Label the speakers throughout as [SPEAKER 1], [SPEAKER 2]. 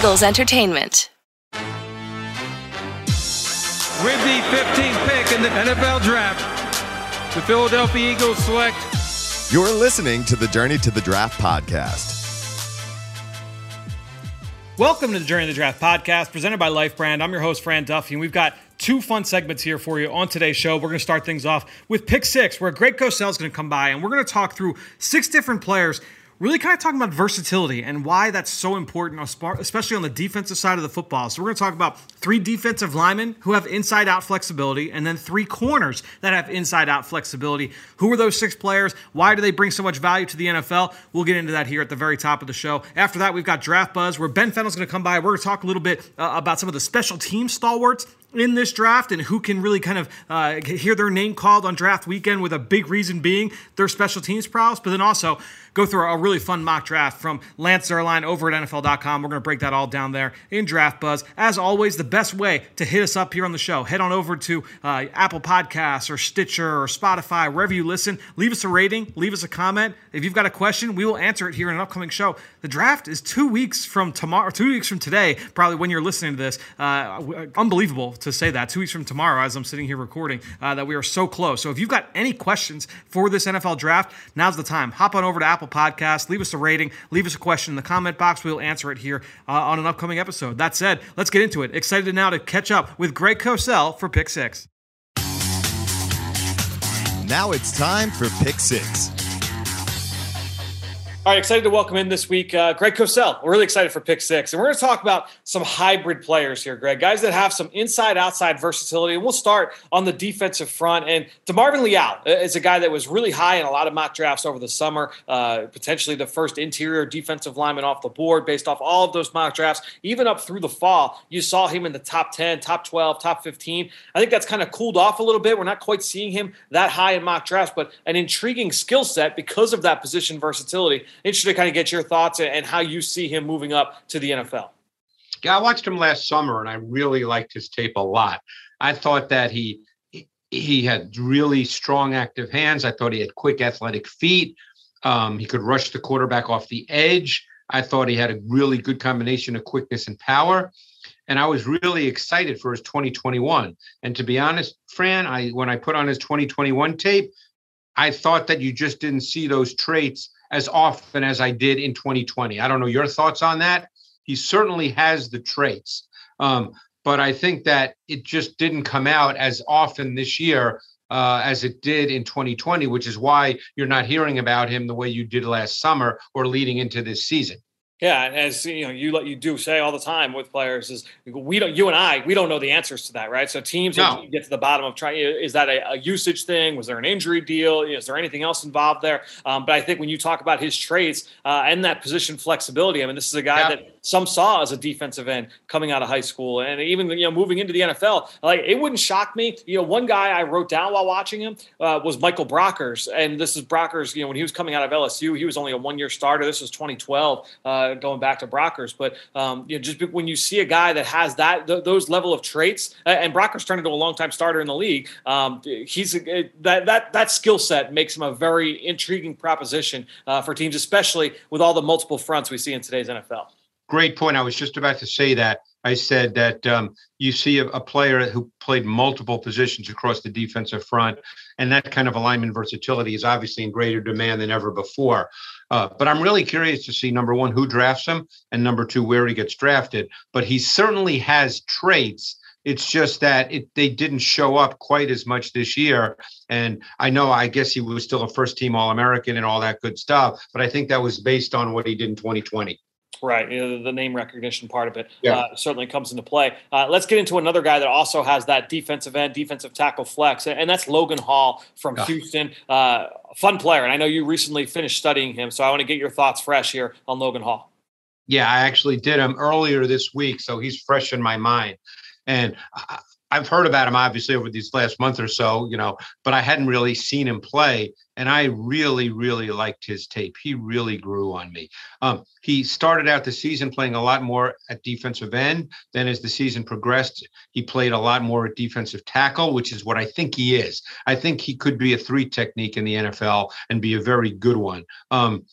[SPEAKER 1] Eagles Entertainment.
[SPEAKER 2] With the 15th pick in the NFL Draft, the Philadelphia Eagles select.
[SPEAKER 3] You're listening to the Journey to the Draft podcast.
[SPEAKER 4] Welcome to the Journey to the Draft podcast presented by Life Brand. I'm your host, Fran Duffy, and we've got two fun segments here for you on today's show. We're going to start things off with pick six, where Greg Cosell is going to come by and we're going to talk through six different players really kind of talking about versatility and why that's so important, especially on the defensive side of the football. So, we're going to talk about three defensive linemen who have inside out flexibility, and then three corners that have inside out flexibility. Who are those six players? Why do they bring so much value to the NFL? We'll get into that here at the very top of the show. After that, we've got Draft Buzz, where Ben Fennell's going to come by. We're going to talk a little bit uh, about some of the special team stalwarts in this draft and who can really kind of uh, hear their name called on draft weekend with a big reason being their special teams prowess, but then also go through a really fun mock draft from Lance Zierlein over at NFL.com. We're going to break that all down there in Draft Buzz. As always, the best way to hit us up here on the show, head on over to uh, Apple Podcasts or Stitcher or Spotify, wherever you listen. Leave us a rating, leave us a comment. If you've got a question, we will answer it here in an upcoming show. The draft is two weeks from tomorrow, two weeks from today, probably when you're listening to this. Uh, unbelievable to say that. Two weeks from tomorrow, as I'm sitting here recording, uh, that we are so close. So if you've got any questions for this NFL draft, now's the time. Hop on over to Apple Podcast, leave us a rating, leave us a question in the comment box. We'll answer it here uh, on an upcoming episode. That said, let's get into it. Excited now to catch up with Greg Cosell for Pick Six.
[SPEAKER 3] Now it's time for Pick Six.
[SPEAKER 4] All right, excited to welcome in this week uh, Greg Cosell. We're really excited for pick six. And we're going to talk about some hybrid players here, Greg, guys that have some inside outside versatility. And we'll start on the defensive front. And DeMarvin Leal is a guy that was really high in a lot of mock drafts over the summer, uh, potentially the first interior defensive lineman off the board based off all of those mock drafts. Even up through the fall, you saw him in the top 10, top 12, top 15. I think that's kind of cooled off a little bit. We're not quite seeing him that high in mock drafts, but an intriguing skill set because of that position versatility interested to kind of get your thoughts and how you see him moving up to the NFL.
[SPEAKER 5] Yeah, I watched him last summer and I really liked his tape a lot. I thought that he he had really strong active hands. I thought he had quick athletic feet. Um, he could rush the quarterback off the edge. I thought he had a really good combination of quickness and power. And I was really excited for his 2021. And to be honest, Fran, I when I put on his 2021 tape, I thought that you just didn't see those traits as often as I did in 2020. I don't know your thoughts on that. He certainly has the traits, um, but I think that it just didn't come out as often this year uh, as it did in 2020, which is why you're not hearing about him the way you did last summer or leading into this season.
[SPEAKER 4] Yeah, as you know, you let you do say all the time with players is we don't. You and I, we don't know the answers to that, right? So teams no. get to the bottom of trying. Is that a, a, usage thing? Was there an injury deal? Is there anything else involved there? Um, but I think when you talk about his traits uh, and that position flexibility, I mean, this is a guy yeah. that some saw as a defensive end coming out of high school, and even you know moving into the NFL. Like it wouldn't shock me. You know, one guy I wrote down while watching him uh, was Michael Brockers, and this is Brockers. You know, when he was coming out of LSU, he was only a one-year starter. This was 2012. Uh, going back to Brockers. But um, you know, just when you see a guy that has that th- those level of traits, and Brockers turned into a longtime starter in the league, um, he's a, that that that skill set makes him a very intriguing proposition uh, for teams, especially with all the multiple fronts we see in today's NFL.
[SPEAKER 5] Great point. I was just about to say that. I said that um, you see a, a, player who played multiple positions across the defensive front, and that kind of alignment versatility is obviously in greater demand than ever before. Uh, but I'm really curious to see number one, who drafts him, and number two, where he gets drafted. But he certainly has traits. It's just that it, they didn't show up quite as much this year. And I know, I guess he was still a first team All American and all that good stuff. But I think that was based on what he did in 2020.
[SPEAKER 4] Right, you know, the name recognition part of it yeah. uh, certainly comes into play. Uh, let's get into another guy that also has that defensive end, defensive tackle flex, and that's Logan Hall from oh. Houston. Uh, fun player, and I know you recently finished studying him, so I want to get your thoughts fresh here on Logan Hall.
[SPEAKER 5] Yeah, I actually did him earlier this week, so he's fresh in my mind. And I've heard about him obviously over these last month or so, you know, but I hadn't really seen him play. And I really, really liked his tape. He really grew on me. Um, he started out the season playing a lot more at defensive end. Then, as the season progressed, he played a lot more at defensive tackle, which is what I think he is. I think he could be a three technique in the NFL and be a very good one. Um,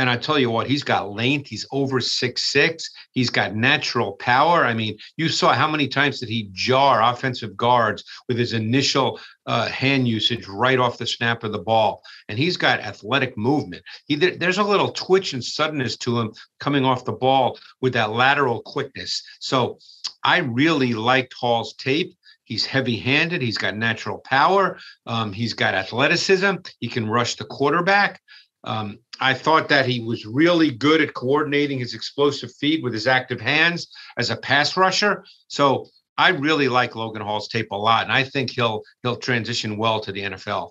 [SPEAKER 5] And I tell you what, he's got length. He's over six six. He's got natural power. I mean, you saw how many times did he jar offensive guards with his initial uh, hand usage right off the snap of the ball. And he's got athletic movement. He there's a little twitch and suddenness to him coming off the ball with that lateral quickness. So I really liked Hall's tape. He's heavy handed. He's got natural power. Um, he's got athleticism. He can rush the quarterback. Um, I thought that he was really good at coordinating his explosive feet with his active hands as a pass rusher. So I really like Logan Hall's tape a lot, and I think he'll he'll transition well to the NFL.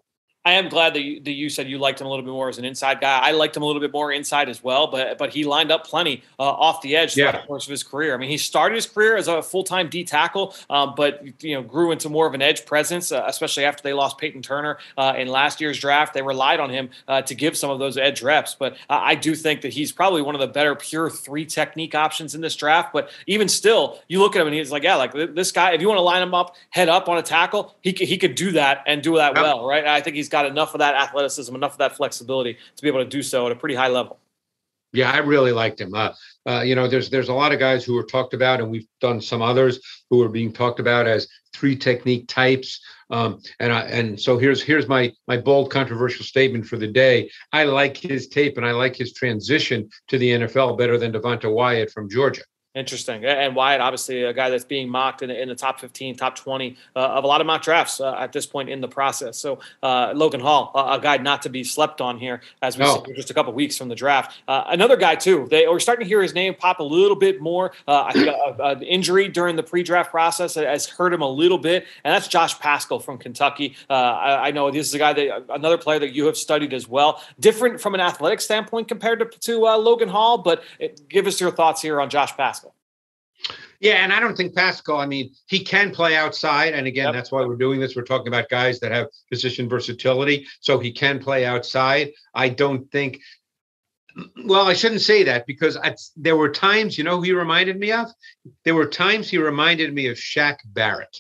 [SPEAKER 4] I am glad that you, that you said you liked him a little bit more as an inside guy. I liked him a little bit more inside as well, but but he lined up plenty uh, off the edge throughout yeah. the course of his career. I mean, he started his career as a full time D tackle, um, but you know grew into more of an edge presence, uh, especially after they lost Peyton Turner uh, in last year's draft. They relied on him uh, to give some of those edge reps, but I do think that he's probably one of the better pure three technique options in this draft. But even still, you look at him and he's like, yeah, like this guy. If you want to line him up head up on a tackle, he he could do that and do that well, right? I think he's got enough of that athleticism, enough of that flexibility to be able to do so at a pretty high level.
[SPEAKER 5] Yeah, I really liked him. Uh, uh, you know, there's there's a lot of guys who are talked about, and we've done some others who are being talked about as three technique types. Um, and I, and so here's here's my my bold controversial statement for the day. I like his tape, and I like his transition to the NFL better than Devonte Wyatt from Georgia.
[SPEAKER 4] Interesting. And Wyatt, obviously, a guy that's being mocked in, in the top 15, top 20 uh, of a lot of mock drafts uh, at this point in the process. So, uh, Logan Hall, a guy not to be slept on here as we no. just a couple weeks from the draft. Uh, another guy, too, they, we're starting to hear his name pop a little bit more. Uh, I think an injury during the pre draft process has hurt him a little bit, and that's Josh Paschal from Kentucky. Uh, I, I, know this is a guy that another player that you have studied as well. Different from an athletic standpoint compared to, to Logan Hall, but it, give us your thoughts here on Josh Paschal.
[SPEAKER 5] Yeah, and I don't think Paschal. I mean, he can play outside. And again, yep. that's why we're doing this. We're talking about guys that have position versatility. So he can play outside. I don't think, well, I shouldn't say that because I, there were times, you know, he reminded me of? There were times he reminded me of Shaq Barrett.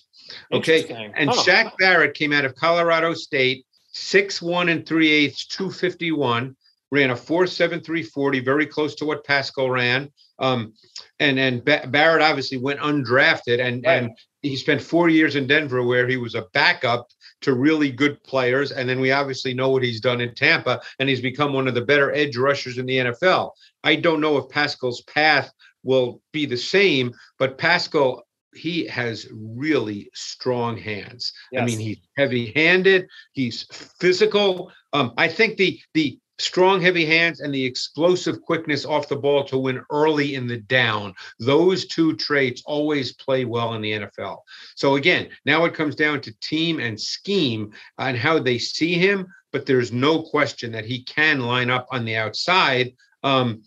[SPEAKER 5] Okay. And oh. Shaq Barrett came out of Colorado State, six one and three eighths, 251 ran a 4.7340, very close to what Paschal ran. Um, and and Barrett obviously went undrafted, and right. and he spent four years in Denver where he was a backup to really good players. And then we obviously know what he's done in Tampa, and he's become one of the better edge rushers in the NFL. I don't know if Paschal's path will be the same, but Paschal he has really strong hands. Yes. I mean, he's heavy-handed. He's physical. Um, I think the the strong, heavy hands, and the explosive quickness off the ball to win early in the down. Those two traits always play well in the NFL. So, again, now it comes down to team and scheme and how they see him, but there's no question that he can line up on the outside. Um,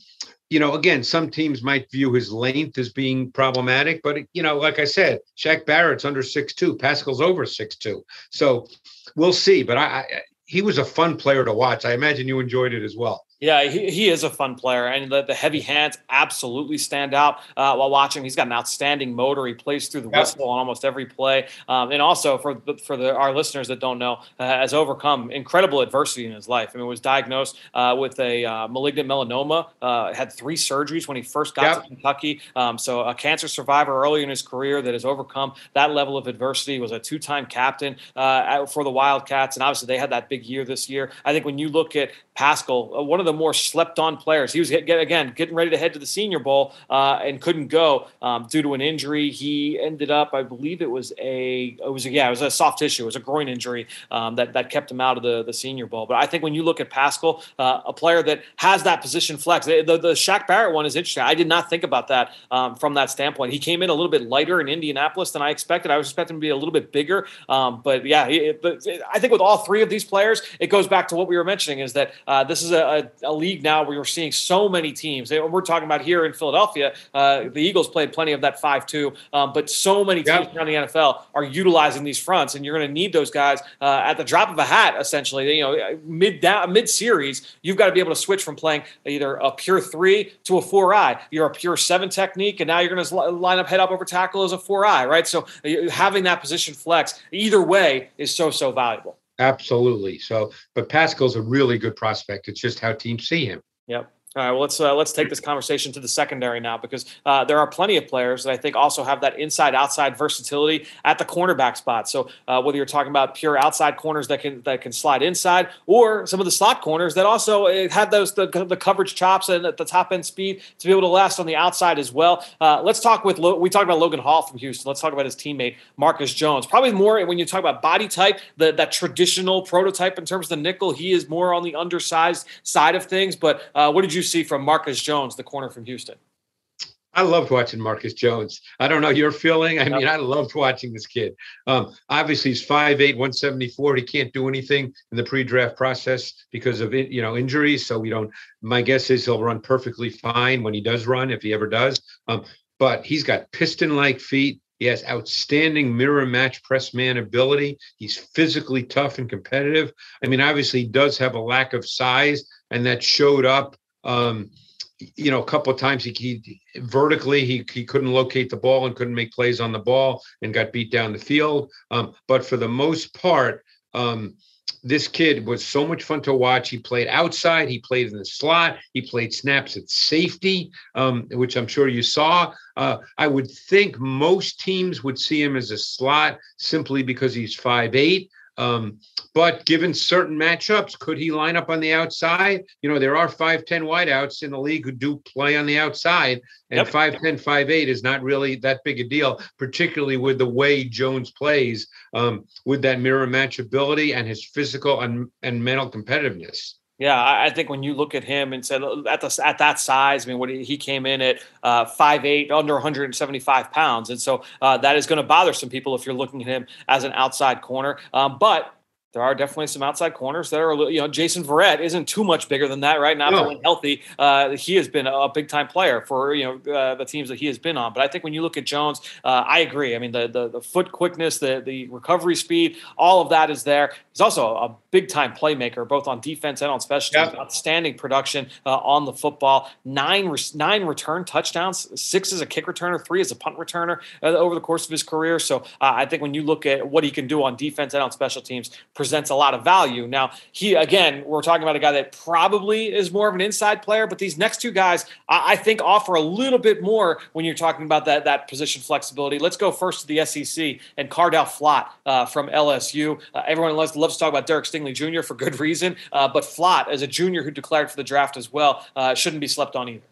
[SPEAKER 5] you know, again, some teams might view his length as being problematic, but you know, like I said, Shaq Barrett's under six two, Paschal's over six two, so we'll see. But I, he was a fun player to watch. I imagine you enjoyed it as well.
[SPEAKER 4] Yeah, he, he is a fun player, and the, the heavy hands absolutely stand out uh, while watching. He's got an outstanding motor. He plays through the yep. whistle on almost every play, um, and also for the, for the, our listeners that don't know, uh, has overcome incredible adversity in his life. I mean, was diagnosed uh, with a uh, malignant melanoma, uh, had three surgeries when he first got yep. to Kentucky. Um, so a cancer survivor early in his career that has overcome that level of adversity. Was a two-time captain uh, for the Wildcats, and obviously they had that big year this year. I think when you look at Paschal, one of the the more slept on players. He was again getting ready to head to the Senior Bowl uh, and couldn't go um, due to an injury. He ended up, I believe it was a it was a, yeah it was a soft tissue, it was a groin injury um, that that kept him out of the the Senior Bowl. But I think when you look at Paschal, uh, a player that has that position flex, the, the, Shaq Barrett one is interesting. I did not think about that um, from that standpoint. He came in a little bit lighter in Indianapolis than I expected. I was expecting him to be a little bit bigger, um, but yeah, he, I think with all three of these players, it goes back to what we were mentioning is that uh, this is a, a a league now where you're seeing so many teams. We're talking about here in Philadelphia, uh, the Eagles played plenty of that 5 2, um, but so many teams yep. around the NFL are utilizing these fronts, and you're going to need those guys uh, at the drop of a hat, essentially. You know, mid down, mid series, you've got to be able to switch from playing either a pure three to a four eye. You're a pure seven technique, and now you're going to line up head up over tackle as a four eye, right? So having that position flex either way is so, so valuable.
[SPEAKER 5] Absolutely. So, but Paschal's a really good prospect. It's just how teams see him.
[SPEAKER 4] Yep. All right, well let's uh, let's take this conversation to the secondary now because uh, there are plenty of players that I think also have that inside outside versatility at the cornerback spot. So uh, whether you're talking about pure outside corners that can that can slide inside, or some of the slot corners that also uh, have those the, the coverage chops and the top end speed to be able to last on the outside as well. Uh, let's talk with we talked about Logan Hall from Houston. Let's talk about his teammate Marcus Jones. Probably more when you talk about body type, the, that traditional prototype in terms of the nickel. He is more on the undersized side of things. But uh, what did you see from Marcus Jones, the corner from Houston?
[SPEAKER 5] I loved watching Marcus Jones. I don't know your feeling. I mean, I loved watching this kid. Um, obviously, he's 5'8", 174. He can't do anything in the pre-draft process because of you know injuries. So we don't. My guess is he'll run perfectly fine when he does run, if he ever does. Um, but he's got piston-like feet. He has outstanding mirror match press man ability. He's physically tough and competitive. I mean, obviously, he does have a lack of size, and that showed up. Um, you know, a couple of times he, he vertically he he couldn't locate the ball and couldn't make plays on the ball and got beat down the field. Um, but for the most part, um, this kid was so much fun to watch. He played outside, he played in the slot, he played snaps at safety, um, which I'm sure you saw. Uh, I would think most teams would see him as a slot simply because he's 5'8. Um, but given certain matchups, could he line up on the outside? You know, there are 5'10 wideouts in the league who do play on the outside, and yep. 5'10, 5'8 is not really that big a deal, particularly with the way Jones plays, um, with that mirror match ability and his physical and, and mental competitiveness.
[SPEAKER 4] Yeah, I think when you look at him and said at the at that size, I mean, what he, he came in at uh, 5'8", under 175 pounds, and so uh, that is going to bother some people if you're looking at him as an outside corner. Um, but there are definitely some outside corners that are, you know, Jason Verrett isn't too much bigger than that, right? Not no. healthy. Uh, he has been a big time player for, you know, uh, the teams that he has been on. But I think when you look at Jones, uh, I agree. I mean, the, the, the foot quickness, the the recovery speed, all of that is there. He's also a big time playmaker, both on defense and on special teams. Yep. Outstanding production uh, on the football. Nine re- nine return touchdowns, six as a kick returner, three as a punt returner uh, over the course of his career. So uh, I think when you look at what he can do on defense and on special teams presents a lot of value. Now, he again, we're talking about a guy that probably is more of an inside player, but these next two guys, I, I think, offer a little bit more when you're talking about that that position flexibility. Let's go first to the SEC and Cordale Flott uh, from LSU. Uh, everyone loves, loves to talk about Derek Stingley Jr. for good reason, uh, but Flott, as a junior who declared for the draft as well, uh, shouldn't be slept on either.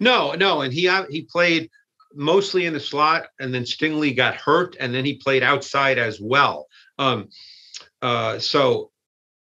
[SPEAKER 5] No, no, and he uh, he played mostly in the slot, and then Stingley got hurt, and then he played outside as well. Um, uh, so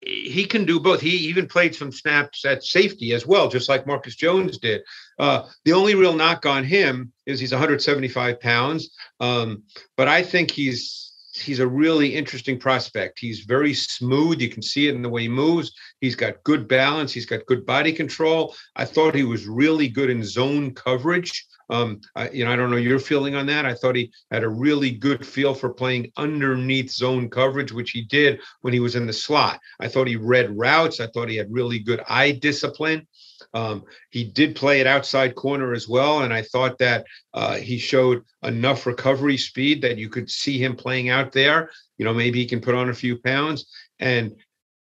[SPEAKER 5] he can do both. He even played some snaps at safety as well, just like Marcus Jones did. Uh, the only real knock on him is he's 175 pounds, um, but I think he's he's a really interesting prospect. He's very smooth. You can see it in the way he moves. He's got good balance. He's got good body control. I thought he was really good in zone coverage. Um, I, you know, I don't know your feeling on that. I thought he had a really good feel for playing underneath zone coverage, which he did when he was in the slot. I thought he read routes. I thought he had really good eye discipline. Um, he did play at outside corner as well, and I thought that uh, he showed enough recovery speed that you could see him playing out there. You know, maybe he can put on a few pounds. And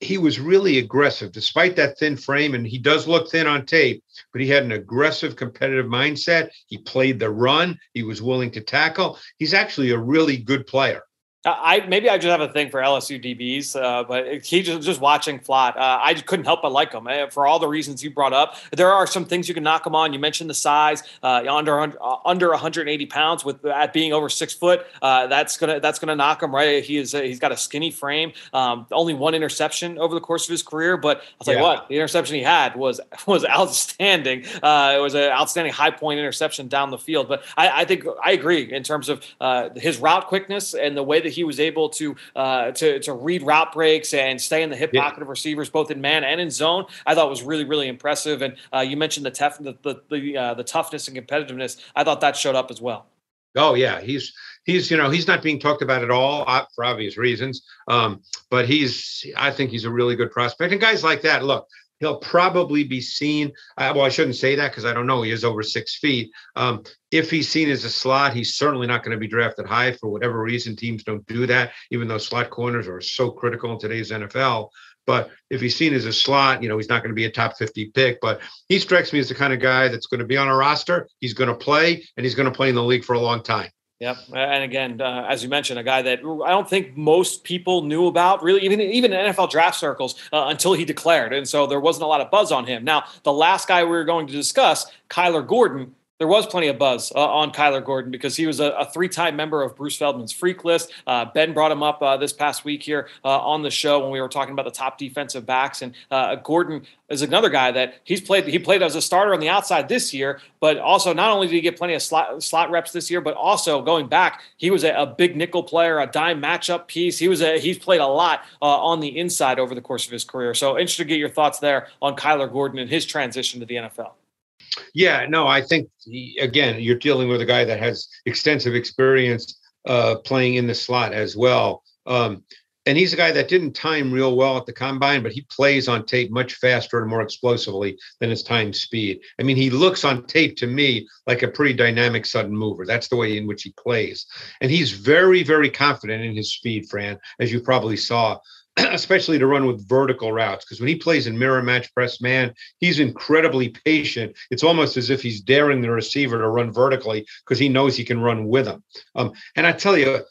[SPEAKER 5] he was really aggressive despite that thin frame and he does look thin on tape but he had an aggressive competitive mindset. He played the run. He was willing to tackle. He's actually a really good player
[SPEAKER 4] I maybe I just have a thing for LSU DBs, uh, but he just, just watching Flott, uh, I couldn't help but like him uh, for all the reasons you brought up. There are some things you can knock him on. You mentioned the size, uh, under uh, under 180 pounds with at being over six foot. Uh, that's gonna that's gonna knock him right. He is he's got a skinny frame. Um, only one interception over the course of his career, but I'll tell yeah. you what, the interception he had was was outstanding. it was an outstanding high point interception down the field. But I, I think I agree in terms of his route quickness and the way that he was able to uh, to to read route breaks and stay in the hip yeah. pocket of receivers both in man and in zone. I thought was really really impressive. And uh, you mentioned the tough the the the, uh, the toughness and competitiveness. I thought that showed up as well.
[SPEAKER 5] Oh yeah, he's he's you know he's not being talked about at all uh, for obvious reasons. Um, but he's I think he's a really good prospect. And guys like that, look, he'll probably be seen. Well, I shouldn't say that because I don't know. He is over six feet. Um, if he's seen as a slot, he's certainly not going to be drafted high for whatever reason. Teams don't do that, even though slot corners are so critical in today's NFL. But if he's seen as a slot, you know, he's not going to be a top 50 pick. But he strikes me as the kind of guy that's going to be on a roster. He's going to play, and he's going to play in the league for a long time.
[SPEAKER 4] Yep, and again, uh, as you mentioned, a guy that I don't think most people knew about, really, even even in NFL draft circles, uh, until he declared, and so there wasn't a lot of buzz on him. Now, the last guy we were going to discuss, Kyler Gordon, there was plenty of buzz uh, on Kyler Gordon because he was a, a, three-time member of Bruce Feldman's Freak List. Uh, ben brought him up uh, this past week here uh, on the show when we were talking about the top defensive backs, and uh, Gordon is another guy that he's played. He played as a starter on the outside this year, but also not only did he get plenty of slot, slot reps this year, but also going back, he was a, a, big nickel player, a dime matchup piece. He was a he's played a lot uh, on the inside over the course of his career. So interested to get your thoughts there on Kyler Gordon and his transition to the NFL.
[SPEAKER 5] Yeah, no, I think again, you're dealing with a guy that has extensive experience uh, playing in the slot as well. Um, and he's a guy that didn't time real well at the combine, but he plays on tape much faster and more explosively than his time speed. I mean, he looks on tape to me like a pretty dynamic sudden mover. That's the way in which he plays. And he's very, very confident in his speed, Fran, as you probably saw especially to run with vertical routes. Because when he plays in mirror match press man, he's incredibly patient. It's almost as if he's daring the receiver to run vertically because he knows he can run with him. Um, and I tell you,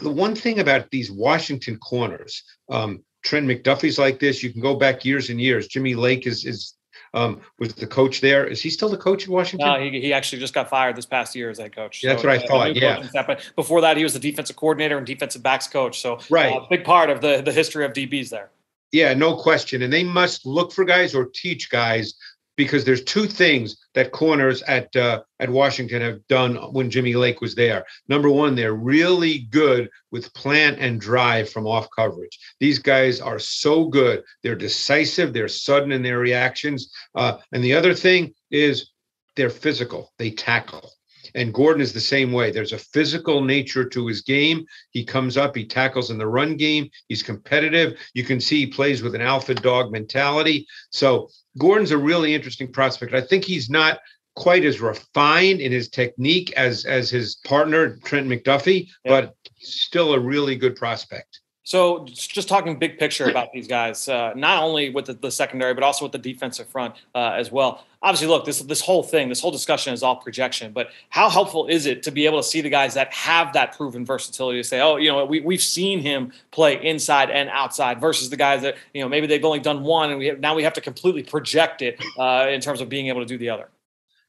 [SPEAKER 5] the one thing about these Washington corners, um, Trent McDuffie's like this. You can go back years and years. Jimmy Lake is is um, was the coach there. Is he still the coach in Washington?
[SPEAKER 4] No, he, he actually just got fired this past year as head coach.
[SPEAKER 5] Yeah, that's what I thought. Yeah.
[SPEAKER 4] But before that, he was the defensive coordinator and defensive backs coach. So,
[SPEAKER 5] right,
[SPEAKER 4] uh, big part of the the history of DBs there.
[SPEAKER 5] Yeah, no question. And they must look for guys or teach guys because there's two things that corners at uh, at Washington have done when Jimmy Lake was there. Number one, they're really good with plant and drive from off coverage. These guys are so good. They're decisive. They're sudden in their reactions. Uh, and the other thing is they're physical. They tackle. And Gordon is the same way. There's a physical nature to his game. He comes up, he tackles in the run game. He's competitive. You can see he plays with an alpha dog mentality. So Gordon's a really interesting prospect. I think he's not quite as refined in his technique as as his partner Trent McDuffie, yeah. but still a really good prospect.
[SPEAKER 4] So, just talking big picture about these guys, uh, not only with the, the, secondary, but also with the defensive front uh, as well. Obviously, look, this this whole thing, this whole discussion is all projection. But how helpful is it to be able to see the guys that have that proven versatility to say, oh, you know, we we've seen him play inside and outside, versus the guys that you know maybe they've only done one, and we have, now we have to completely project it uh, in terms of being able to do the other.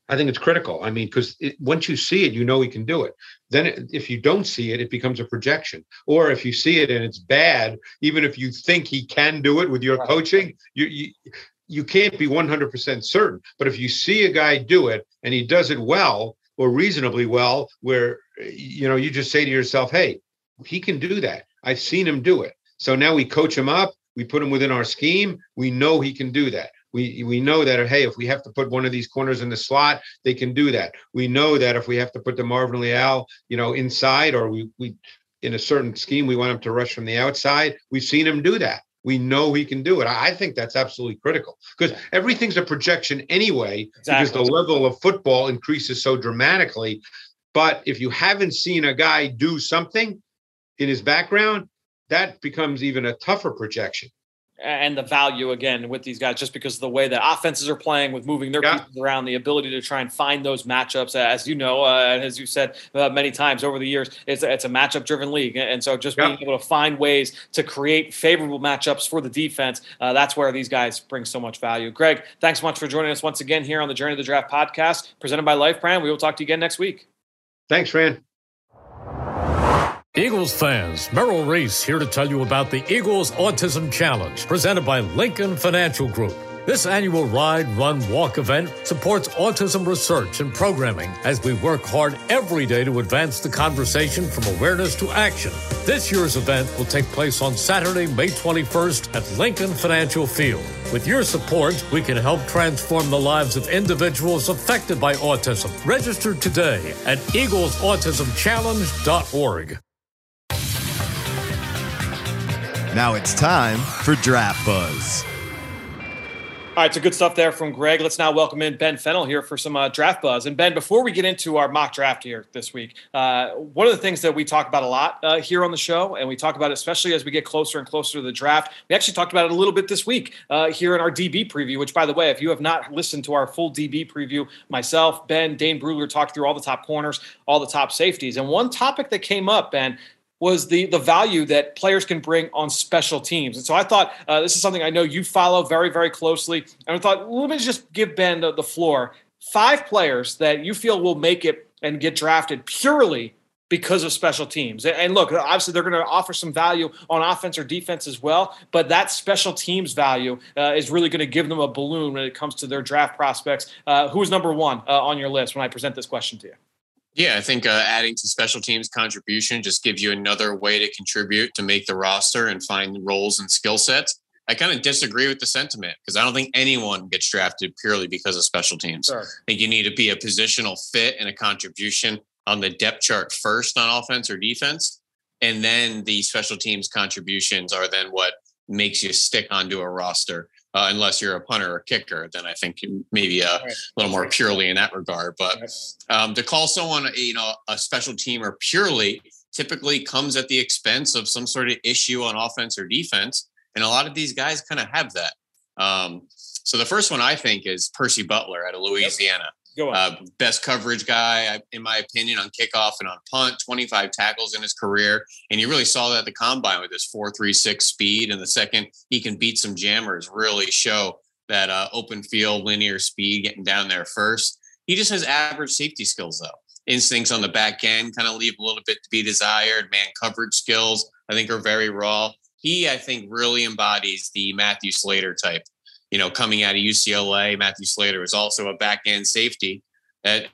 [SPEAKER 5] I think it's critical. I mean, because once you see it, you know he can do it. Then, it, if you don't see it, it becomes a projection. Or if you see it and it's bad, even if you think he can do it with your right. coaching, you, you you can't be 100% certain. But if you see a guy do it and he does it well or reasonably well, where you know you just say to yourself, "Hey, he can do that. I've seen him do it." So now we coach him up. We put him within our scheme. We know he can do that we we know that hey, if we have to put one of these corners in the slot, they can do that. We know that if we have to put DeMarvin Leal, you know, inside, or we we in a certain scheme, we want him to rush from the outside. We've seen him do that. We know he can do it. I think that's absolutely critical because everything's a projection anyway, exactly. because the level of football increases so dramatically. But if you haven't seen a guy do something in his background, that becomes even a tougher projection
[SPEAKER 4] and the value again with these guys just because of the way that offenses are playing with moving their yeah. pieces around the ability to try and find those matchups as you know uh, and as you said uh, many times over the years it's, it's a matchup driven league. And so just yeah. being able to find ways to create favorable matchups for the defense uh, that's where these guys bring so much value. Greg thanks so much for joining us once again here on the journey of the draft podcast presented by life brand we will talk to you again next week.
[SPEAKER 5] Thanks fran
[SPEAKER 1] Eagles fans, Merrill Reese here to tell you about the Eagles Autism Challenge presented by Lincoln Financial Group. This annual ride, run, walk event supports autism research and programming as we work hard every day to advance the conversation from awareness to action. This year's event will take place on Saturday, May 21st at Lincoln Financial Field. With your support, we can help transform the lives of individuals affected by autism. Register today at eaglesautismchallenge.org.
[SPEAKER 3] Now it's time for Draft Buzz.
[SPEAKER 4] All right, so good stuff there from Greg. Let's now welcome in Ben Fennell here for some uh, draft buzz. And Ben, before we get into our mock draft here this week, uh, one of the things that we talk about a lot uh, here on the show, and we talk about it especially as we get closer and closer to the draft. We actually talked about it a little bit this week uh, here in our DB preview. Which, by the way, if you have not listened to our full DB preview, myself, Ben, Dane Brugler talked through all the top corners, all the top safeties, and one topic that came up, Ben, was the the value that players can bring on special teams. And so I thought uh, this is something I know you follow very very closely. And I thought let me just give Ben the, the floor. Five players that you feel will make it and get drafted purely because of special teams. And look, obviously they're going to offer some value on offense or defense as well, but that special teams value uh, is really going to give them a balloon when it comes to their draft prospects. Uh, who is number one uh, on your list when I present this question to you?
[SPEAKER 6] Yeah, I think uh, adding to special teams contribution just gives you another way to contribute to make the roster and find roles and skill sets. I kind of disagree with the sentiment because I don't think anyone gets drafted purely because of special teams. Sure. I think you need to be a positional fit and a contribution on the depth chart first on offense or defense. And then the special teams contributions are then what makes you stick onto a roster uh, unless you're a punter or kicker, then I think maybe a right. little more purely in that regard. But um, to call someone, a, you know, a special teamer purely typically comes at the expense of some sort of issue on offense or defense, and a lot of these guys kind of have that. Um, so the first one I think is Percy Butler out of Louisiana. Yep. Uh, best coverage guy, in my opinion, on kickoff and on punt, 25 tackles in his career. And you really saw that at the combine with his 436 speed. And the second he can beat some jammers, really show that uh, open field, linear speed, getting down there first. He just has average safety skills, though. Instincts on the back end kind of leave a little bit to be desired. Man coverage skills, I think, are very raw. He, I think, really embodies the Matthew Slater type you know, coming out of UCLA, Matthew Slater was also a back end safety that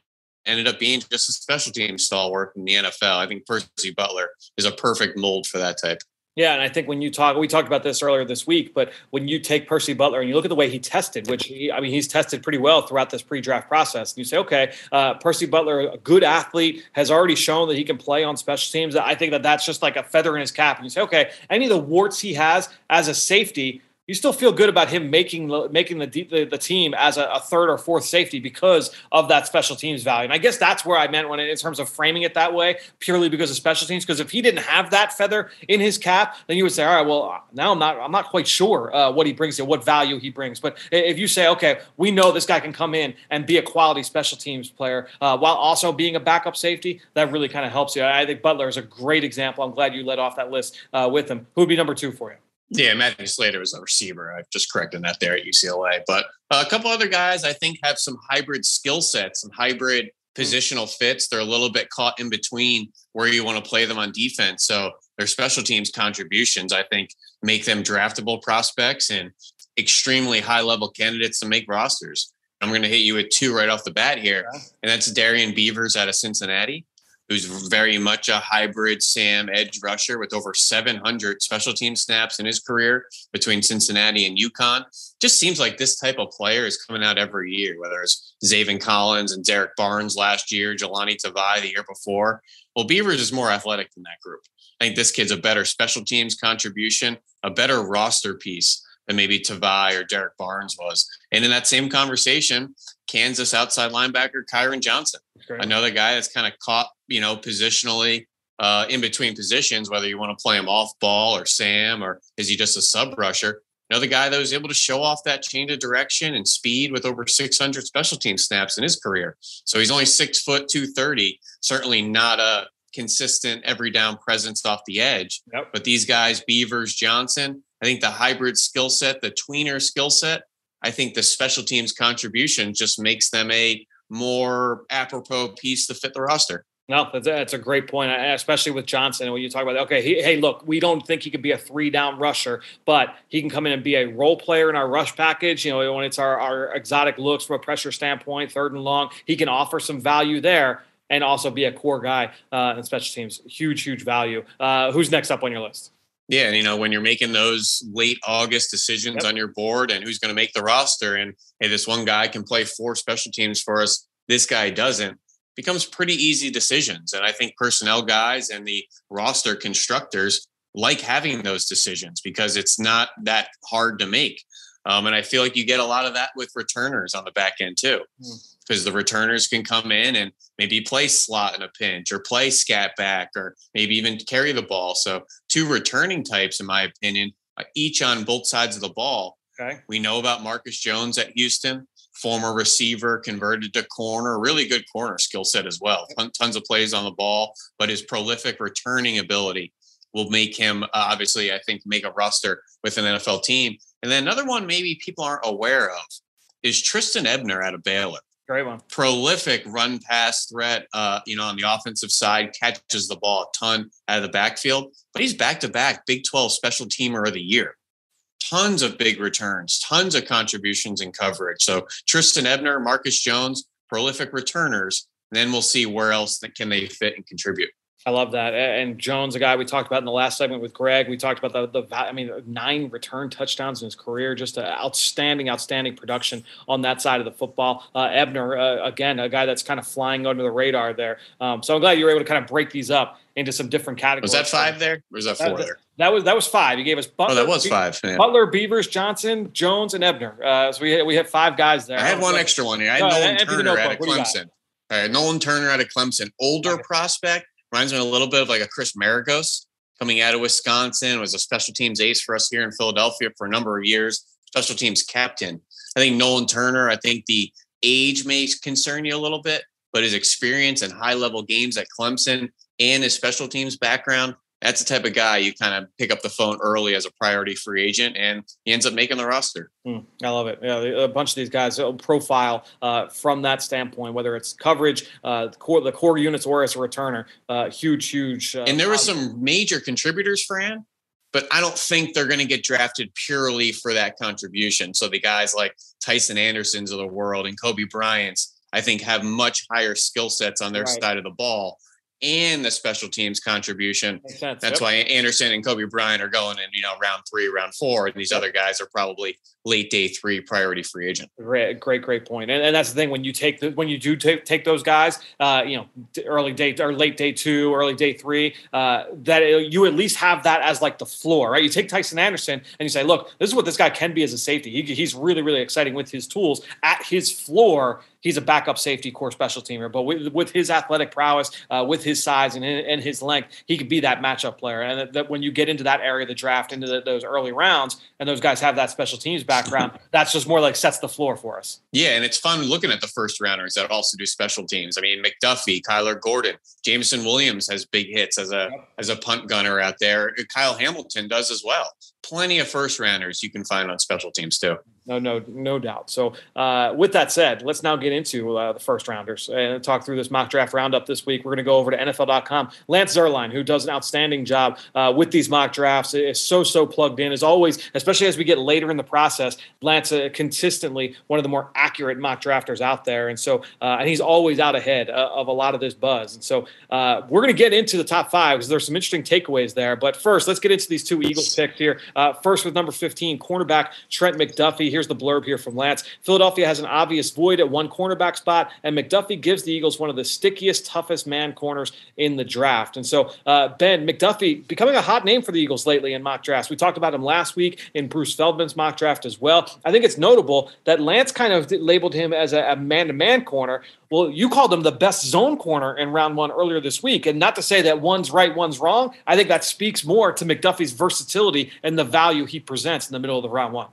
[SPEAKER 6] ended up being just a special team stalwart in the NFL. I think Percy Butler is a perfect mold for that type.
[SPEAKER 4] Yeah, and I think when you talk, we talked about this earlier this week, but when you take Percy Butler and you look at the way he tested, which he, I mean, he's tested pretty well throughout this pre-draft process, and you say, okay, uh, Percy Butler, a good athlete, has already shown that he can play on special teams. I think that that's just like a feather in his cap. And you say, okay, any of the warts he has as a safety, you still feel good about him making making the the, the team as a, a, third or fourth safety because of that special teams value. And I guess that's where I meant when in terms of framing it that way, purely because of special teams. Because if he didn't have that feather in his cap, then you would say, all right, well now I'm not I'm not quite sure uh, what he brings to what value he brings. But if you say, okay, we know this guy can come in and be a quality special teams player uh, while also being a backup safety, that really kind of helps you. I think Butler is a great example. I'm glad you led off that list uh, with him. Who would be number two for you?
[SPEAKER 6] Yeah, Matthew Slater was a receiver. I've just corrected that there at UCLA. But uh, a couple other guys I think have some hybrid skill sets, some hybrid hmm. positional fits. They're a little bit caught in between where you want to play them on defense. So their special teams contributions, I think, make them draftable prospects and extremely high level candidates to make rosters. I'm going to hit you with two right off the bat here, and that's Darrian Beavers out of Cincinnati who's very much a hybrid Sam edge rusher with over 700 special team snaps in his career between Cincinnati and UConn. Just seems like this type of player is coming out every year, whether it's Zaven Collins and Derrick Barnes last year, Jahlani Tavai the year before. Well, Beavers is more athletic than that group. I think this kid's a better special teams contribution, a better roster piece than maybe Tavai or Derrick Barnes was. And in that same conversation, Kansas outside linebacker Kyron Johnson, another guy that's kind of caught, you know, positionally uh, in between positions, whether you want to play him off ball or Sam or is he just a sub rusher? Another guy that was able to show off that change of direction and speed with over 600 special team snaps in his career. So he's only six foot 230, certainly not a consistent every down presence off the edge. Yep. But these guys, Beavers, Johnson, I think the hybrid skill set, the tweener skill set, I think the special teams contribution just makes them a more apropos piece to fit the roster.
[SPEAKER 4] No, that's a, that's a great point, especially with Johnson. When you talk about, that, okay, he, hey, look, we don't think he could be a three down rusher, but he can come in and be a role player in our rush package. You know, when it's our, our exotic looks from a pressure standpoint, third and long, he can offer some value there and also be a core guy uh, in special teams. Huge, huge value. Uh, who's next up on your list?
[SPEAKER 6] Yeah, and you know when you're making those late August decisions yep. on your board and who's going to make the roster, and hey, this one guy can play four special teams for us, this guy doesn't, becomes pretty easy decisions. And I think personnel guys and the roster constructors like having those decisions because it's not that hard to make. Um, and I feel like you get a lot of that with returners on the back end too, because the returners can come in and maybe play slot in a pinch or play scat back or maybe even carry the ball. So two returning types, in my opinion, uh, each on both sides of the ball.
[SPEAKER 4] Okay.
[SPEAKER 6] We know about Marcus Jones at Houston, former receiver, converted to corner, really good corner skill set as well. Ton- Tons of plays on the ball, but his prolific returning ability will make him uh, obviously, I think, make a roster with an NFL team. And then another one maybe people aren't aware of is Trestan Ebner out of Baylor.
[SPEAKER 4] Great one.
[SPEAKER 6] Prolific run pass threat, uh, you know, on the offensive side, catches the ball a ton out of the backfield, but he's back to back Big 12 special teamer of the year. Tons of big returns, tons of contributions and coverage. So Trestan Ebner, Marcus Jones, prolific returners. Then we'll see where else that can they fit and contribute.
[SPEAKER 4] I love that. And Jones, a guy we talked about in the last segment with Greg, we talked about the, the I mean, nine return touchdowns in his career, just an outstanding, outstanding production on that side of the football. Uh, Ebner, uh, again, a guy that's kind of flying under the radar there. Um, so I'm glad you were able to kind of break these up into some different categories.
[SPEAKER 6] Was that five there? Or was that four
[SPEAKER 4] That,
[SPEAKER 6] there?
[SPEAKER 4] that was that was five. You gave us Butler,
[SPEAKER 6] Oh, that was five. yeah.
[SPEAKER 4] Butler, Beavers, Johnson, Jones, and Ebner. Uh, so we we had five guys there.
[SPEAKER 6] I had one extra one here. I had
[SPEAKER 4] ahead,
[SPEAKER 6] Nolan Turner out of
[SPEAKER 4] What do you got?
[SPEAKER 6] Clemson. All right, Nolan Turner out of Clemson, older prospect, reminds me a little bit of like a Chris Maragos coming out of Wisconsin. Was a special teams ace for us here in Philadelphia for a number of years. Special teams captain. I think Nolan Turner. I think the age may concern you a little bit, but his experience and high level games at Clemson and his special teams background. That's the type of guy you kind of pick up the phone early as a priority free agent, and he ends up making the roster.
[SPEAKER 4] Mm, I love it. Yeah, a bunch of these guys profile uh, from that standpoint, whether it's coverage, uh, the core, the core units, or as a returner. Uh, huge, huge. Uh,
[SPEAKER 6] and there were some major contributors, Fran, but I don't think they're going to get drafted purely for that contribution. So the guys like Tycen Andersons of the world and Coby Bryant's, I think, have much higher skill sets on their
[SPEAKER 4] Right.
[SPEAKER 6] side of the ball and the special teams contribution. That's
[SPEAKER 4] Yep.
[SPEAKER 6] why Anderson and Coby Bryant are going in, you know, round three, round four, and these other guys are probably late day three priority free agent.
[SPEAKER 4] Great, great, great point. And, and that's the thing when you take the when you do take take those guys, uh, you know, early day or late day two, early day three, uh, that it- you at least have that as like the floor, right? You take Tycen Anderson and you say, look, this is what this guy can be as a safety. He, he's really, really exciting with his tools. At his floor, he's a backup safety core special teamer, but with, with his athletic prowess, uh, with his size and, and his length, he could be that matchup player. And that, that when you get into that area of the draft, into the, those early rounds, and those guys have that special teams background, that's just more like sets the floor for us.
[SPEAKER 6] Yeah, and it's fun looking at the first rounders that also do special teams. I mean, McDuffie, Kyler Gordon, Jameson Williams has big hits as a as a punt gunner out there. Kyle Hamilton does as well. Plenty of first rounders you can find on special teams too.
[SPEAKER 4] No, no, no doubt. So, uh, with that said, let's now get into uh, the first rounders and talk through this mock draft roundup this week. We're going to go over to NFL.com. Lance Zierlein, who does an outstanding job uh, with these mock drafts, is so, so plugged in, as always, especially as we get later in the process. Lance, uh, consistently one of the more accurate mock drafters out there. And so, uh, and he's always out ahead uh, of a lot of this buzz. And so, uh, we're going to get into the top five because there's some interesting takeaways there. But first, let's get into these two Eagles picks here. Uh, first, with number 15, cornerback Trent McDuffie. Here's the blurb here from Lance. Philadelphia has an obvious void at one cornerback spot, and McDuffie gives the Eagles one of the stickiest, toughest man corners in the draft. And so, uh, Ben McDuffie becoming a hot name for the Eagles lately in mock drafts. We talked about him last week in Bruce Feldman's mock draft as well. I think it's notable that Lance kind of labeled him as a man to man corner. Well, you called him the best zone corner in round one earlier this week. And not to say that one's right, one's wrong. I think that speaks more to McDuffie's versatility and the value he presents in the middle of the round one.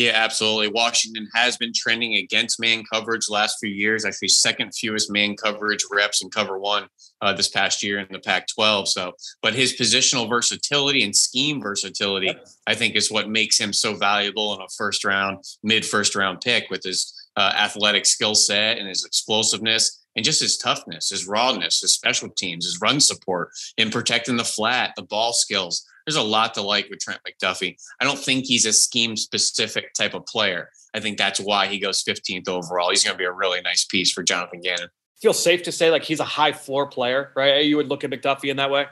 [SPEAKER 6] Yeah, absolutely. Washington has been trending against man coverage last few years. Actually, second fewest man coverage reps in cover one uh, this past year in the Pac-12. So, but his positional versatility and scheme versatility, I think, is what makes him so valuable in a first round, mid first round pick with his uh, athletic skill set and his explosiveness and just his toughness, his rawness, his special teams, his run support, in protecting the flat, the ball skills. There's a lot to like with Trent McDuffie. I don't think he's a scheme specific type of player. I think that's why he goes 15th overall. He's going to be a really nice piece for Jonathan Gannon.
[SPEAKER 4] Feel safe to say like he's a high floor player, right? You would look at McDuffie in that way.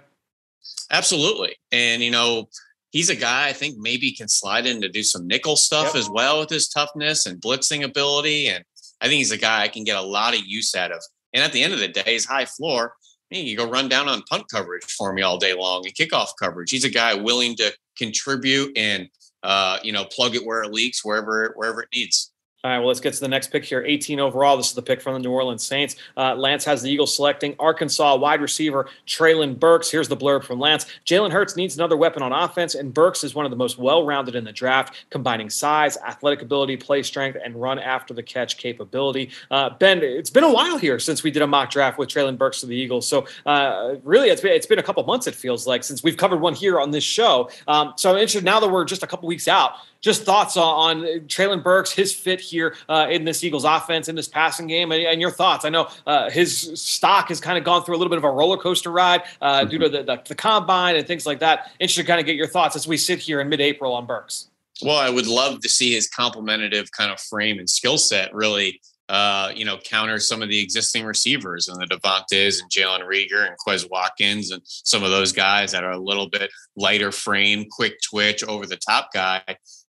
[SPEAKER 6] Absolutely. And, you know, he's a guy I think maybe can slide in to do some nickel stuff
[SPEAKER 4] Yep.
[SPEAKER 6] as well with his toughness and blitzing ability. And I think he's a guy I can get a lot of use out of. And at the end of the day, his high floor, hey, you go run down on punt coverage for me all day long and kickoff coverage. He's a guy willing to contribute and uh, you know, plug it where it leaks, wherever wherever it needs.
[SPEAKER 4] All right, well, let's get to the next pick here. 18 overall. This is the pick from the New Orleans Saints. Uh, Lance has the Eagles selecting Arkansas wide receiver Treylon Burks. Here's the blurb from Lance. Jalen Hurts needs another weapon on offense, and Burks is one of the most well rounded in the draft, combining size, athletic ability, play strength, and run after the catch capability. Uh, ben, it's been a while here since we did a mock draft with Treylon Burks to the Eagles. So, uh, really, it's been, it's been a couple months, it feels like, since we've covered one here on this show. Um, so, I'm interested now that we're just a couple weeks out just thoughts on, on Treylon Burks, his fit here uh, in this Eagles offense, in this passing game, and, and your thoughts. I know uh, his stock has kind of gone through a little bit of a roller coaster ride uh, mm-hmm. due to the, the, the, combine and things like that. Interested to kind of get your thoughts as we sit here in mid April on Burks.
[SPEAKER 6] Well, I would love to see his complementative kind of frame and skill set really uh, you know, counter some of the existing receivers and the Devontaes and Jalen Reagor and Quez Watkins and some of those guys that are a little bit lighter frame, quick twitch, over the top guy.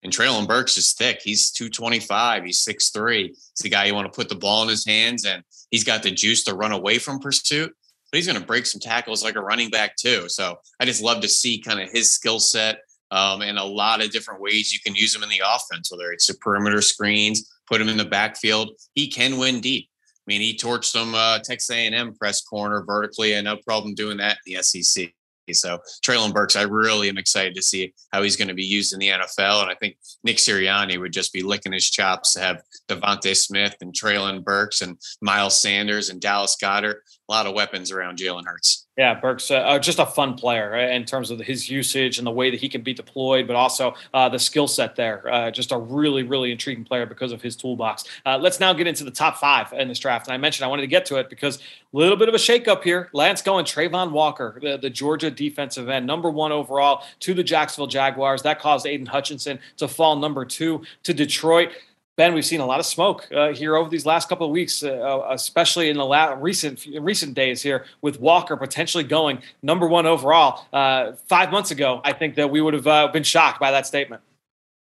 [SPEAKER 6] And Treylon Burks is thick. He's 225. He's 6'3. He's the guy you want to put the ball in his hands, and he's got the juice to run away from pursuit. But he's going to break some tackles like a running back, too. So I just love to see kind of his skill set um, and a lot of different ways you can use him in the offense, whether it's the perimeter screens, put him in the backfield. He can win deep. I mean, he torched some uh, Texas A&M press corner vertically, and no problem doing that in the SEC. So Treylon Burks, I really am excited to see how he's going to be used in the NFL. And I think Nick Sirianni would just be licking his chops to have DeVonta Smith and Treylon Burks and Miles Sanders and Dallas Goedert, a lot of weapons around Jalen Hurts.
[SPEAKER 4] Yeah, Burke's uh, just a fun player in terms of his usage and the way that he can be deployed, but also uh, the skill set there. Uh, just a really, really intriguing player because of his toolbox. Uh, let's now get into the top five in this draft. And I mentioned I wanted to get to it because a little bit of a shakeup here. Lance going Travon Walker, the, the Georgia defensive end, number one overall to the Jacksonville Jaguars. That caused Aidan Hutchinson to fall number two to Detroit. Ben, we've seen a lot of smoke uh, here over these last couple of weeks, uh, uh especially in the la- recent recent days here, with Walker potentially going number one overall. Uh, five months ago, I think that we would have uh, been shocked by that statement.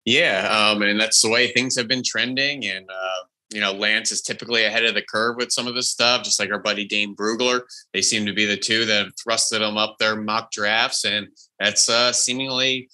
[SPEAKER 6] Yeah, um, and that's the way things have been trending. And uh, you know, Lance is typically ahead of the curve with some of this stuff, just like our buddy Dane Brugler. They seem to be the two that have thrusted them up their mock drafts, and that's seemingly,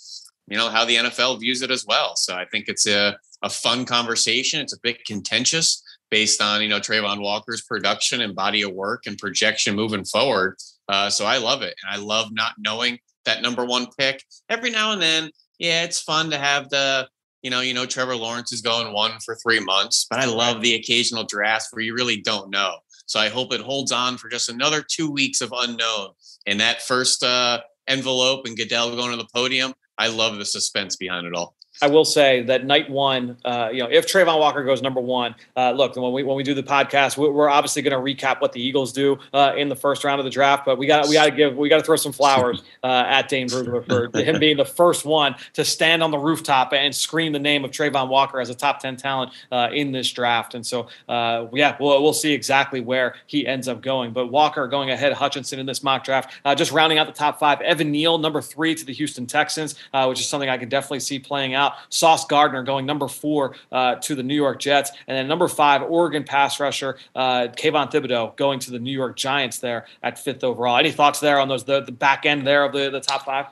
[SPEAKER 6] you know, how the NFL views it as well. So I think it's a a fun conversation. It's a bit contentious based on you know Travon Walker's production and body of work and projection moving forward. Uh, so I love it, and I love not knowing that number one pick. Every now and then, yeah, it's fun to have the you know you know Trevor Lawrence is going one for three months, but I love the occasional draft where you really don't know. So I hope it holds on for just another two weeks of unknown. And that first uh, envelope and Goodell going to the podium, I love the suspense behind it all.
[SPEAKER 4] I will say that night one, uh, you know, if Travon Walker goes number one, uh, look, when we when we do the podcast, we're obviously going to recap what the Eagles do uh, in the first round of the draft. But we got we got to give we got to throw some flowers uh, at Dane Brugler for him being the first one to stand on the rooftop and scream the name of Travon Walker as a top ten talent uh, in this draft. And so, uh, yeah, we'll we'll see exactly where he ends up going. But Walker going ahead Hutchinson in this mock draft, just rounding out the top five. Evan Neal, number three to the Houston Texans, which is something I can definitely see playing out. Sauce Gardner going number four uh, to the New York Jets. And then number five, Oregon pass rusher, uh, Kayvon Thibodeaux going to the New York Giants there at fifth overall. Any thoughts there on those, the, the back end there of the, the top five?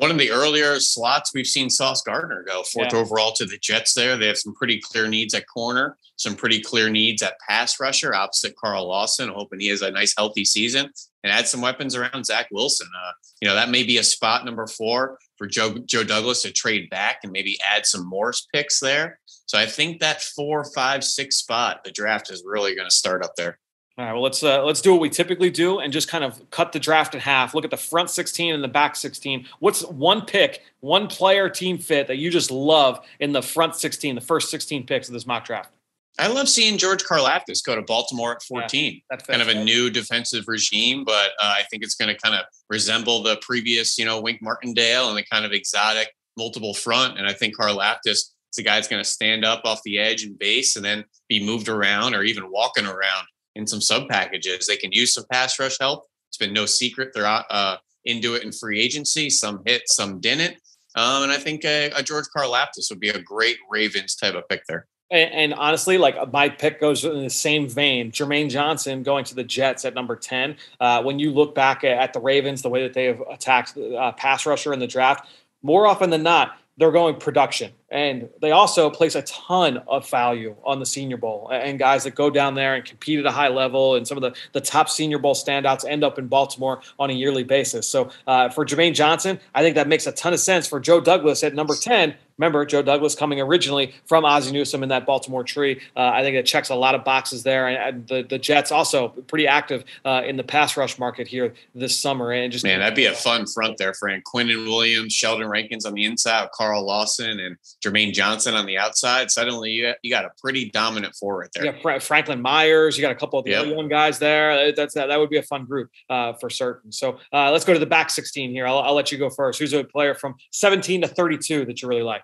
[SPEAKER 6] One of the earlier slots, we've seen Sauce Gardner go fourth yeah. overall to the Jets there. They have some pretty clear needs at corner, some pretty clear needs at pass rusher opposite Carl Lawson, hoping he has a nice, healthy season and add some weapons around Zach Wilson. Uh, you know, that may be a spot number four for Joe, Joe Douglas to trade back and maybe add some Morse picks there. So I think that four, five, six spot, the draft is really going to start up there.
[SPEAKER 4] All right, well let's uh, let's do what we typically do and just kind of cut the draft in half. Look at the front 16 and the back 16. What's one pick, one player team fit that you just love in the front 16, the first 16 picks of this mock draft?
[SPEAKER 6] I love seeing George Karlaftis go to Baltimore at 14. Yeah, kind of a new defensive regime, but uh, I think it's going to kind of resemble the previous, you know, Wink Martindale and the kind of exotic multiple front. And I think Karlaftis is a guy that's going to stand up off the edge and base and then be moved around or even walking around in some sub packages. They can use some pass rush help. It's been no secret they're uh, into it in free agency. Some hit, some didn't. Um, and I think a, a George Karlaftis would be a great Ravens type of pick there.
[SPEAKER 4] And, and, honestly, like my pick goes in the same vein. Jermaine Johnson going to the Jets at number 10. Uh, when you look back at, at, the Ravens, the way that they have attacked uh, pass rusher in the draft, more often than not, they're going production. And they also place a ton of value on the Senior Bowl and guys that go down there and compete at a high level. And some of the, the top Senior Bowl standouts end up in Baltimore on a yearly basis. So uh, for Jermaine Johnson, I think that makes a ton of sense. For Joe Douglas at number 10, Remember, Joe Douglas coming originally from Ozzie Newsome in that Baltimore tree. Uh, I think it checks a lot of boxes there. And, and the, the Jets also pretty active uh, in the pass rush market here this summer. And just
[SPEAKER 6] man, that'd be a fun front there, Frank. Quinnen Williams, Sheldon Rankins on the inside, Carl Lawson, and Jermaine Johnson on the outside. Suddenly, you, you got a pretty dominant four right there.
[SPEAKER 4] Yeah, Fra- Franklin Myers. You got a couple of the yep. young guys there. That's that, that would be a fun group uh, for certain. So uh, let's go to the back 16 here. I'll, I'll let you go first. Who's a player from 17 to 32 that you really like?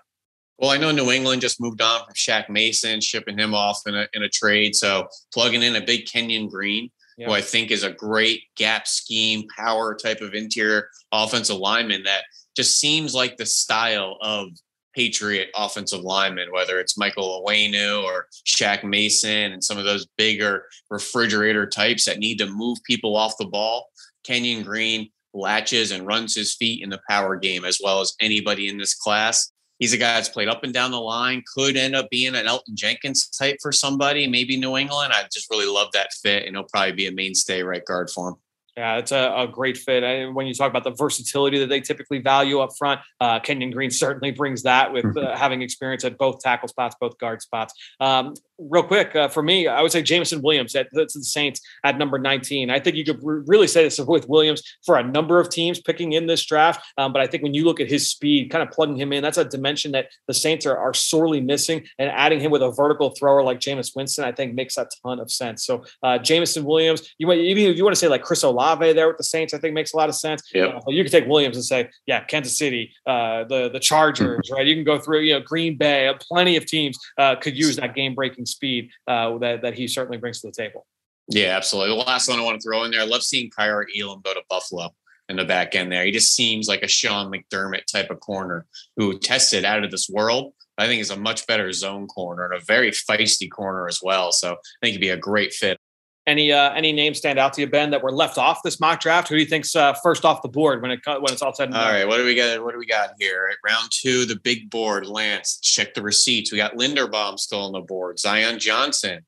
[SPEAKER 6] Well, I know New England just moved on from Shaq Mason, shipping him off in a in a trade. So plugging in a big Kenyon Green, yep. who I think is a great gap scheme, power type of interior offensive lineman that just seems like the style of Patriot offensive lineman, whether it's Michael Onwenu or Shaq Mason and some of those bigger refrigerator types that need to move people off the ball. Kenyon Green latches and runs his feet in the power game as well as anybody in this class. He's a guy that's played up and down the line, could end up being an Elgton Jenkins type for somebody, maybe New England. I just really love that fit, and he'll probably be a mainstay right guard for him.
[SPEAKER 4] Yeah, it's a, a, great fit. And when you talk about the versatility that they typically value up front, uh, Kenyon Green certainly brings that with mm-hmm. uh, having experience at both tackle spots, both guard spots. Um, real quick uh, for me, I would say Jameson Williams at the Saints at number 19. I think you could re- really say this with Williams for a number of teams picking in this draft. Um, but I think when you look at his speed, kind of plugging him in, that's a dimension that the Saints are, are sorely missing. And adding him with a vertical thrower like Jameis Winston, I think makes a ton of sense. So uh, Jameson Williams, you might even if you want to say like Chris Olave there with the Saints, I think makes a lot of sense. Yep. Uh, you can take Williams and say, yeah, Kansas City, uh, the the Chargers, right? You can go through, you know, Green Bay. Plenty of teams uh, could use that game breaking speed uh, that that he certainly brings to the table.
[SPEAKER 6] Yeah, absolutely. The last one I want to throw in there, I love seeing Kaiir Elam go to Buffalo in the back end there. He just seems like a Sean McDermott type of corner who tested out of this world. I think is a much better zone corner and a very feisty corner as well. So I think he'd be a great fit.
[SPEAKER 4] Any uh, any names stand out to you, Ben, that were left off this mock draft? Who do you think's uh, first off the board when it when it's all said and
[SPEAKER 6] done? All right, what do we got? What do we got here? At round two, the big board. Lance, check the receipts. We got Linderbaum still on the board. Zion Johnson,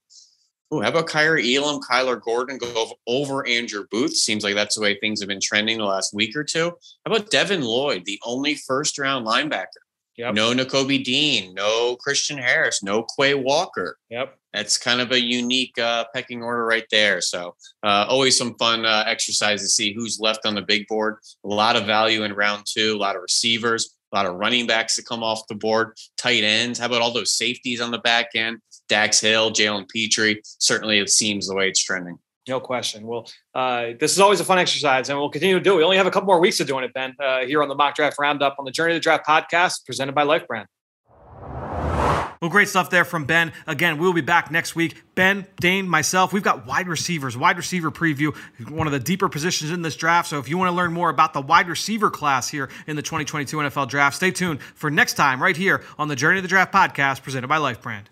[SPEAKER 6] Ooh, how about Kaiir Elam, Kyler Gordon go over Andrew Booth? Seems like that's the way things have been trending the last week or two. How about Devin Lloyd, the only first round linebacker? Yep. No Nakobe Dean, no Christian Harris, no Quay Walker.
[SPEAKER 4] Yep.
[SPEAKER 6] That's kind of a unique uh, pecking order right there. So, uh, always some fun uh, exercise to see who's left on the big board. A lot of value in round two, a lot of receivers, a lot of running backs to come off the board, tight ends. How about all those safeties on the back end? Dax Hill, Jalen Pitre. Certainly, it seems the way it's trending.
[SPEAKER 4] No question. Well, uh, this is always a fun exercise, and we'll continue to do it. We only have a couple more weeks of doing it, Ben, uh, here on the Mock Draft Roundup on the Journey to the Draft podcast presented by Life Brand. Well, great stuff there from Ben. Again, we'll be back next week. Ben, Dane, myself, we've got wide receivers, wide receiver preview, one of the deeper positions in this draft. So if you want to learn more about the wide receiver class here in the 2022 NFL draft, stay tuned for next time right here on the Journey of the Draft podcast presented by Life Brand.